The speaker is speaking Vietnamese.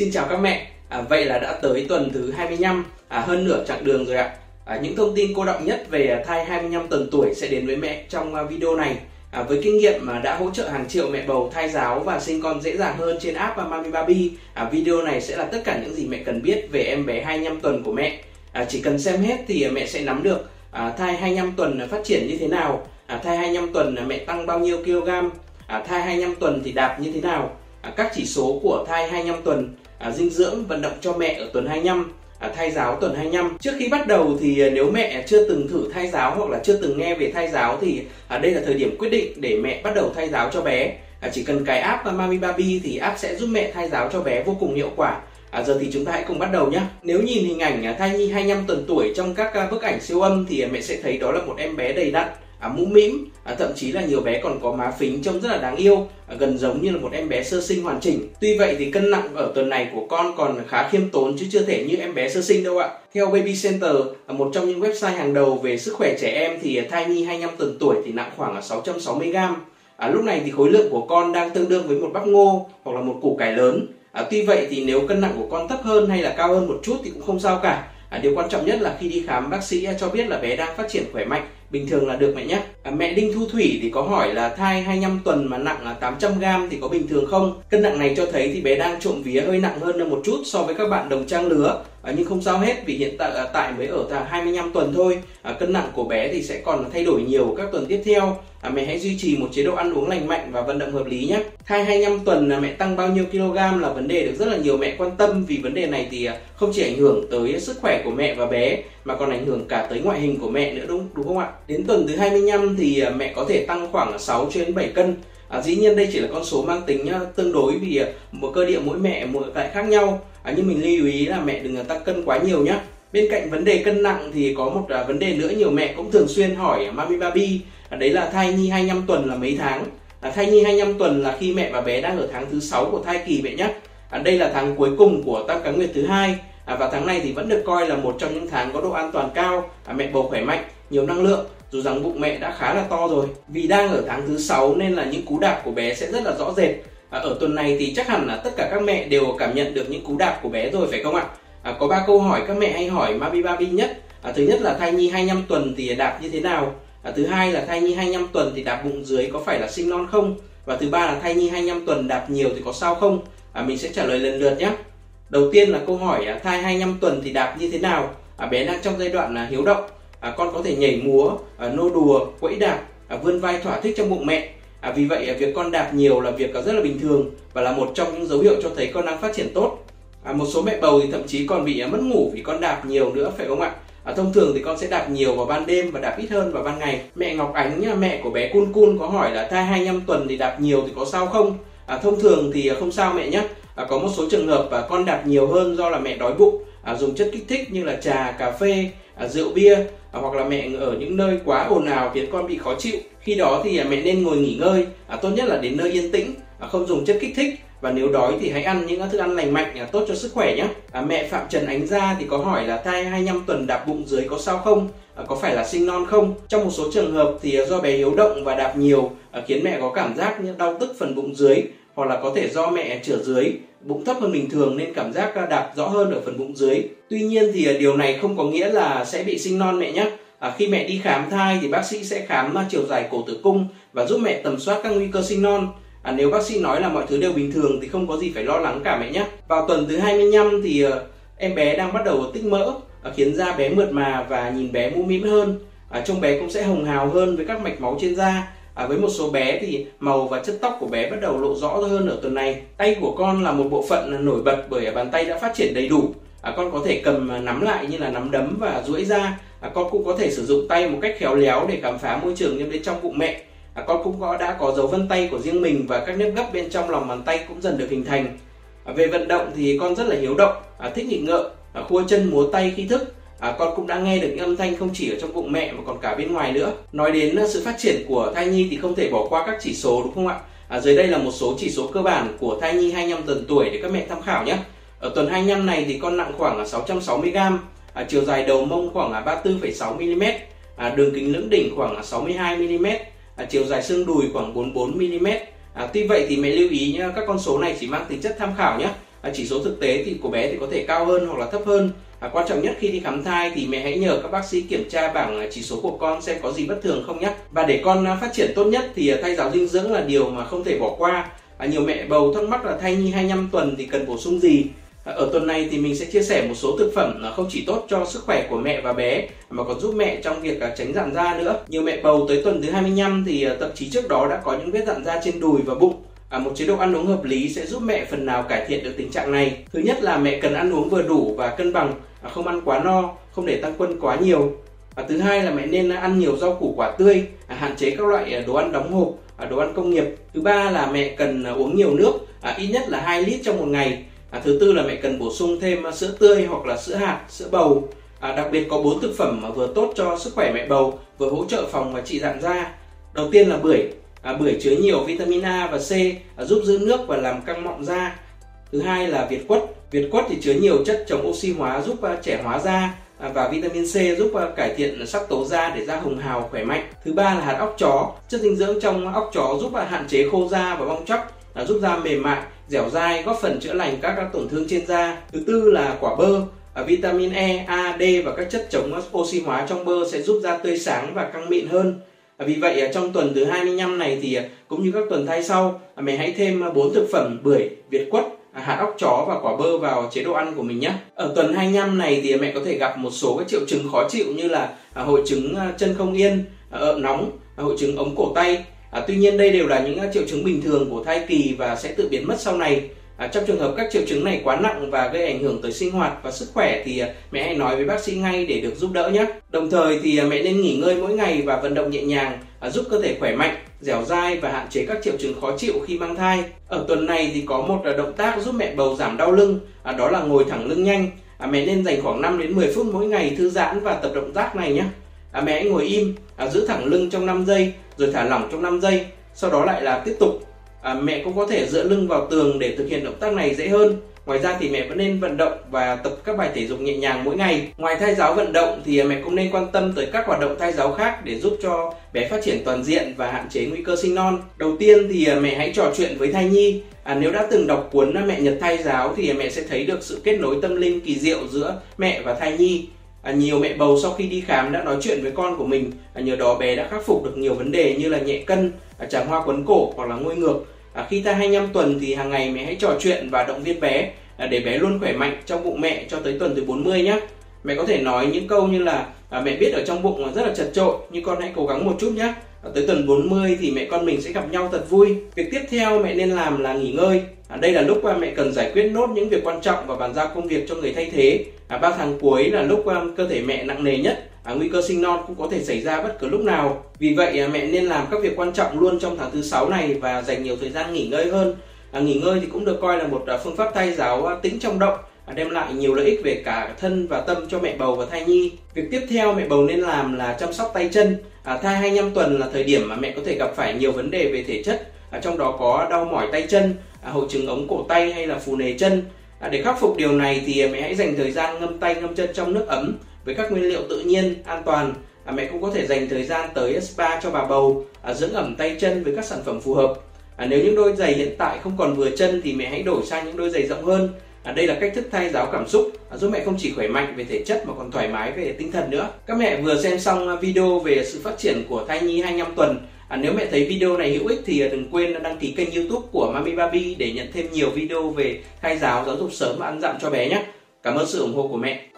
Xin chào các mẹ, à, vậy là đã tới tuần thứ 25, à, hơn nửa chặng đường rồi ạ. À, những thông tin cô động nhất về thai 25 tuần tuổi sẽ đến với mẹ trong à, video này. À, với kinh nghiệm mà đã hỗ trợ hàng triệu mẹ bầu thai giáo và sinh con dễ dàng hơn trên app à, Mami Baby, à, video này sẽ là tất cả những gì mẹ cần biết về em bé 25 tuần của mẹ. À, chỉ cần xem hết thì mẹ sẽ nắm được à, thai 25 tuần phát triển như thế nào, à, thai 25 tuần mẹ tăng bao nhiêu kg, à, thai 25 tuần thì đạp như thế nào, à, các chỉ số của thai 25 tuần à, dinh dưỡng vận động cho mẹ ở tuần 25 à, thai giáo tuần 25 trước khi bắt đầu thì à, nếu mẹ chưa từng thử thai giáo hoặc là chưa từng nghe về thai giáo thì à, đây là thời điểm quyết định để mẹ bắt đầu thai giáo cho bé. À, chỉ cần cài app à, Mami Baby thì app sẽ giúp mẹ thai giáo cho bé vô cùng hiệu quả. À, giờ thì chúng ta hãy cùng bắt đầu nhé. Nếu nhìn hình ảnh à, thai nhi 25 tuần tuổi trong các à, bức ảnh siêu âm thì mẹ sẽ thấy đó là một em bé đầy đặn, à, mũm mĩm, à, thậm chí là nhiều bé còn có má phính trông rất là đáng yêu, à, gần giống như là một em bé sơ sinh hoàn chỉnh. Tuy vậy thì cân nặng ở tuần này của con còn khá khiêm tốn chứ chưa thể như em bé sơ sinh đâu ạ. Theo Baby Center, à, một trong những website hàng đầu về sức khỏe trẻ em thì à, thai nhi 25 tuần tuổi thì nặng khoảng 660 gram. À, lúc này thì khối lượng của con đang tương đương với một bắp ngô hoặc là một củ cải lớn. À, tuy vậy thì nếu cân nặng của con thấp hơn hay là cao hơn một chút thì cũng không sao cả. À, điều quan trọng nhất là khi đi khám bác sĩ cho biết là bé đang phát triển khỏe mạnh bình thường là được mẹ nhé. À, mẹ Đinh Thu Thủy thì có hỏi là thai 25 tuần mà nặng là 800 g thì có bình thường không? Cân nặng này cho thấy thì bé đang trộm vía hơi nặng hơn một chút so với các bạn đồng trang lứa. À, nhưng không sao hết vì hiện tại tại mới ở 25 tuần thôi. À, cân nặng của bé thì sẽ còn thay đổi nhiều các tuần tiếp theo. À, mẹ hãy duy trì một chế độ ăn uống lành mạnh và vận động hợp lý nhé. Thai 25 tuần là mẹ tăng bao nhiêu kg là vấn đề được rất là nhiều mẹ quan tâm vì vấn đề này thì à, không chỉ ảnh hưởng tới sức khỏe của mẹ và bé mà còn ảnh hưởng cả tới ngoại hình của mẹ nữa đúng đúng không ạ? Đến tuần thứ 25 thì à, mẹ có thể tăng khoảng 6 đến 7 cân. À, dĩ nhiên đây chỉ là con số mang tính nhá, tương đối vì à, một cơ địa mỗi mẹ mỗi lại khác nhau. À, nhưng mình lưu ý là mẹ đừng à, tăng cân quá nhiều nhé. Bên cạnh vấn đề cân nặng thì có một vấn đề nữa nhiều mẹ cũng thường xuyên hỏi Mami Baby à, đấy là thai nhi 25 tuần là mấy tháng. À, thai nhi 25 tuần là khi mẹ và bé đang ở tháng thứ 6 của thai kỳ mẹ nhé. À, đây là tháng cuối cùng của tam cá nguyệt thứ hai à, và tháng này thì vẫn được coi là một trong những tháng có độ an toàn cao à, mẹ bầu khỏe mạnh nhiều năng lượng dù rằng bụng mẹ đã khá là to rồi. Vì đang ở tháng thứ 6 nên là những cú đạp của bé sẽ rất là rõ rệt. À, ở tuần này thì chắc hẳn là tất cả các mẹ đều cảm nhận được những cú đạp của bé rồi phải không ạ? À, có ba câu hỏi các mẹ hay hỏi Mabi Babi nhất. À, thứ nhất là thai nhi 25 tuần thì đạp như thế nào? À, thứ hai là thai nhi 25 tuần thì đạp bụng dưới có phải là sinh non không? Và thứ ba là thai nhi 25 tuần đạp nhiều thì có sao không? À, mình sẽ trả lời lần lượt nhé. Đầu tiên là câu hỏi à, thai 25 tuần thì đạp như thế nào? À, bé đang trong giai đoạn là hiếu động à, con có thể nhảy múa à, nô đùa quẫy đạp à, vươn vai thỏa thích trong bụng mẹ. À, vì vậy à, việc con đạp nhiều là việc à, rất là bình thường và là một trong những dấu hiệu cho thấy con đang phát triển tốt. À, một số mẹ bầu thì thậm chí còn bị à, mất ngủ vì con đạp nhiều nữa phải không ạ? À, thông thường thì con sẽ đạp nhiều vào ban đêm và đạp ít hơn vào ban ngày. Mẹ Ngọc Ánh, mẹ của bé Cun Cun có hỏi là thai 25 tuần thì đạp nhiều thì có sao không? À, thông thường thì không sao mẹ nhé. À, có một số trường hợp và con đạp nhiều hơn do là mẹ đói bụng à, dùng chất kích thích như là trà cà phê à, rượu bia à, hoặc là mẹ ở những nơi quá ồn ào khiến con bị khó chịu khi đó thì à, mẹ nên ngồi nghỉ ngơi à, tốt nhất là đến nơi yên tĩnh à, không dùng chất kích thích và nếu đói thì hãy ăn những thức ăn lành mạnh à, tốt cho sức khỏe nhé. À, mẹ Phạm Trần Ánh Gia thì có hỏi là thai 25 tuần đạp bụng dưới có sao không? À, có phải là sinh non không? Trong một số trường hợp thì do bé hiếu động và đạp nhiều à, khiến mẹ có cảm giác như đau tức phần bụng dưới hoặc là có thể do mẹ chữa dưới bụng thấp hơn bình thường nên cảm giác đạp rõ hơn ở phần bụng dưới. Tuy nhiên thì à, điều này không có nghĩa là sẽ bị sinh non mẹ nhé. À, khi mẹ đi khám thai thì bác sĩ sẽ khám à, chiều dài cổ tử cung và giúp mẹ tầm soát các nguy cơ sinh non. À, nếu bác sĩ nói là mọi thứ đều bình thường thì không có gì phải lo lắng cả mẹ nhé. Vào tuần thứ 25 thì uh, em bé đang bắt đầu tích mỡ uh, khiến da bé mượt mà và nhìn bé mũm mĩm hơn. À, trông bé cũng sẽ hồng hào hơn với các mạch máu trên da À, với một số bé thì màu và chất tóc của bé bắt đầu lộ rõ hơn ở tuần này. Tay của con là một bộ phận nổi bật bởi bàn tay đã phát triển đầy đủ. À, con có thể cầm à, nắm lại như là nắm đấm và duỗi ra. À, con cũng có thể sử dụng tay một cách khéo léo để khám phá môi trường bên trong bụng mẹ. À, con cũng có đã có dấu vân tay của riêng mình và các nếp gấp bên trong lòng bàn tay cũng dần được hình thành. À, về vận động thì con rất là hiếu động, à, thích nghịch ngợm, à, khua chân múa tay khi thức à, con cũng đã nghe được những âm thanh không chỉ ở trong bụng mẹ mà còn cả bên ngoài nữa. Nói đến ờ, sự phát triển của thai nhi thì không thể bỏ qua các chỉ số đúng không ạ? À, dưới đây là một số chỉ số cơ bản của thai nhi 25 tuần tuổi để các mẹ tham khảo nhé. Ở tuần 25 này thì con nặng khoảng 660 g à, chiều dài đầu mông khoảng 34,6 mm à, đường kính lưỡng đỉnh khoảng 62 mm à, chiều dài xương đùi khoảng 44 mm à, tuy vậy thì mẹ lưu ý nhé các con số này chỉ mang tính chất tham khảo nhé. À, chỉ số thực tế thì của bé thì có thể cao hơn hoặc là thấp hơn. À, quan trọng nhất khi đi khám thai thì mẹ hãy nhờ các bác sĩ kiểm tra bảng à, chỉ số của con xem có gì bất thường không nhé. Và để con à, phát triển tốt nhất thì à, thay giáo dinh dưỡng là điều mà không thể bỏ qua. À, nhiều mẹ bầu thắc mắc là thai nhi 25 tuần thì cần bổ sung gì. À, ở tuần này thì mình sẽ chia sẻ một số thực phẩm không chỉ tốt cho sức khỏe của mẹ và bé mà còn giúp mẹ trong việc tránh dạn da nữa. Nhiều mẹ bầu tới tuần thứ 25 thì thậm chí trước đó đã có những vết dạn da trên đùi và bụng À, một chế độ ăn uống hợp lý sẽ giúp mẹ phần nào cải thiện được tình trạng này. Thứ nhất là mẹ cần ăn uống vừa đủ và cân bằng, À, không ăn quá no, không để tăng cân quá nhiều. À, thứ hai là mẹ nên ăn nhiều rau củ quả tươi, à, hạn chế các loại à, đồ ăn đóng hộp, à, đồ ăn công nghiệp. Thứ ba là mẹ cần à, uống nhiều nước, à, ít nhất là 2 lít trong một ngày. À, thứ tư là mẹ cần bổ sung thêm sữa tươi hoặc là sữa hạt, sữa bầu. À, đặc biệt có bốn thực phẩm mà vừa tốt cho sức khỏe mẹ bầu, vừa hỗ trợ phòng và trị dạn da. Đầu tiên là bưởi, À, bưởi chứa nhiều vitamin A và C à, giúp giữ nước và làm căng mọng da. Thứ hai là việt quất. Việt quất thì chứa nhiều chất chống oxy hóa giúp à, trẻ hóa da à, và vitamin C giúp à, cải thiện sắc tố da để da hồng hào khỏe mạnh. Thứ ba là hạt óc chó. Chất dinh dưỡng trong óc chó giúp hạn chế khô da và bong chóc, giúp da mềm mại, dẻo dai, góp phần chữa lành các, tổn thương trên da. Thứ tư là quả bơ. Vitamin E, A, D và các chất chống oxy hóa trong bơ sẽ giúp da tươi sáng và căng mịn hơn. Vì vậy trong tuần thứ 25 này thì cũng như các tuần thay sau mình hãy thêm à, bốn thực phẩm bưởi, việt quất, À, hạt óc chó và quả bơ vào chế độ ăn của mình nhé. Ở tuần 25 này thì mẹ có thể gặp một số các triệu chứng khó chịu như là à, hội chứng à, chân không yên, ợ nóng, hội chứng ống cổ tay. À, tuy nhiên đây đều là những triệu chứng bình thường của thai kỳ và sẽ tự biến mất sau này. À, trong trường hợp các triệu chứng này quá nặng và gây ảnh hưởng tới sinh hoạt và sức khỏe thì à, mẹ hãy nói với bác sĩ ngay để được giúp đỡ nhé. Đồng thời thì à, mẹ nên nghỉ ngơi mỗi ngày và vận động nhẹ nhàng à, giúp cơ thể khỏe mạnh, dẻo dai và hạn chế các triệu chứng khó chịu khi mang thai. Ở tuần này thì có một à, động tác giúp mẹ bầu giảm đau lưng, à, đó là ngồi thẳng lưng nhanh. À, mẹ nên dành khoảng 5 đến 10 phút mỗi ngày thư giãn và tập động tác này nhé. À, mẹ hãy ngồi im, à, giữ thẳng lưng trong 5 giây rồi thả lỏng trong 5 giây, sau đó lại là tiếp tục à, mẹ cũng có thể dựa lưng vào tường để thực hiện động tác này dễ hơn. Ngoài ra thì mẹ vẫn nên vận động và tập các bài thể dục nhẹ nhàng mỗi ngày. Ngoài thai giáo vận động thì mẹ cũng nên quan tâm tới các hoạt động thai giáo khác để giúp cho bé phát triển toàn diện và hạn chế nguy cơ sinh non. Đầu tiên thì à, mẹ hãy trò chuyện với thai nhi. À, nếu đã từng đọc cuốn Mẹ Nhật Thai Giáo thì mẹ sẽ thấy được sự kết nối tâm linh kỳ diệu giữa mẹ và thai nhi. À, nhiều mẹ bầu sau khi đi khám đã nói chuyện với con của mình, à, nhờ đó bé đã khắc phục được nhiều vấn đề như là nhẹ cân, à, tràng hoa quấn cổ hoặc là ngôi ngược. À, khi ta 25 tuần thì hàng ngày mẹ hãy trò chuyện và động viên bé à, để bé luôn khỏe mạnh trong bụng mẹ cho tới tuần thứ 40 nhé. Mẹ có thể nói những câu như là à, mẹ biết ở trong bụng rất là chật trội nhưng con hãy cố gắng một chút nhé. À, tới tuần 40 thì mẹ con mình sẽ gặp nhau thật vui. Việc tiếp theo mẹ nên làm là nghỉ ngơi. À, đây là lúc mẹ cần giải quyết nốt những việc quan trọng và bàn giao công việc cho người thay thế. À, 3 tháng cuối là lúc cơ thể mẹ nặng nề nhất à, nguy cơ sinh non cũng có thể xảy ra bất cứ lúc nào. Vì vậy à, mẹ nên làm các việc quan trọng luôn trong tháng thứ sáu này và dành nhiều thời gian nghỉ ngơi hơn. À, nghỉ ngơi thì cũng được coi là một à, phương pháp thai giáo à, trong động à, đem lại nhiều lợi ích về cả thân và tâm cho mẹ bầu và thai nhi. Việc tiếp theo mẹ bầu nên làm là chăm sóc tay chân. À, thai 25 tuần là thời điểm mà mẹ có thể gặp phải nhiều vấn đề về thể chất, à, trong đó có đau mỏi tay chân, à, hội chứng ống cổ tay hay là phù nề chân. À, để khắc phục điều này thì mẹ hãy dành thời gian ngâm tay ngâm chân trong nước ấm với các nguyên liệu tự nhiên an toàn à, mẹ cũng có thể dành thời gian tới spa cho bà bầu à, dưỡng ẩm tay chân với các sản phẩm phù hợp à, nếu những đôi giày hiện tại không còn vừa chân thì mẹ hãy đổi sang những đôi giày rộng hơn À, đây là cách thức thay giáo cảm xúc à, giúp mẹ không chỉ khỏe mạnh về thể chất mà còn thoải mái về tinh thần nữa. Các mẹ vừa xem xong video về sự phát triển của thai nhi 25 tuần. À, nếu mẹ thấy video này hữu ích thì à, đừng quên đăng ký kênh YouTube của Mami Baby để nhận thêm nhiều video về thai giáo, giáo dục sớm và ăn dặm cho bé nhé. Cảm ơn sự ủng hộ của mẹ.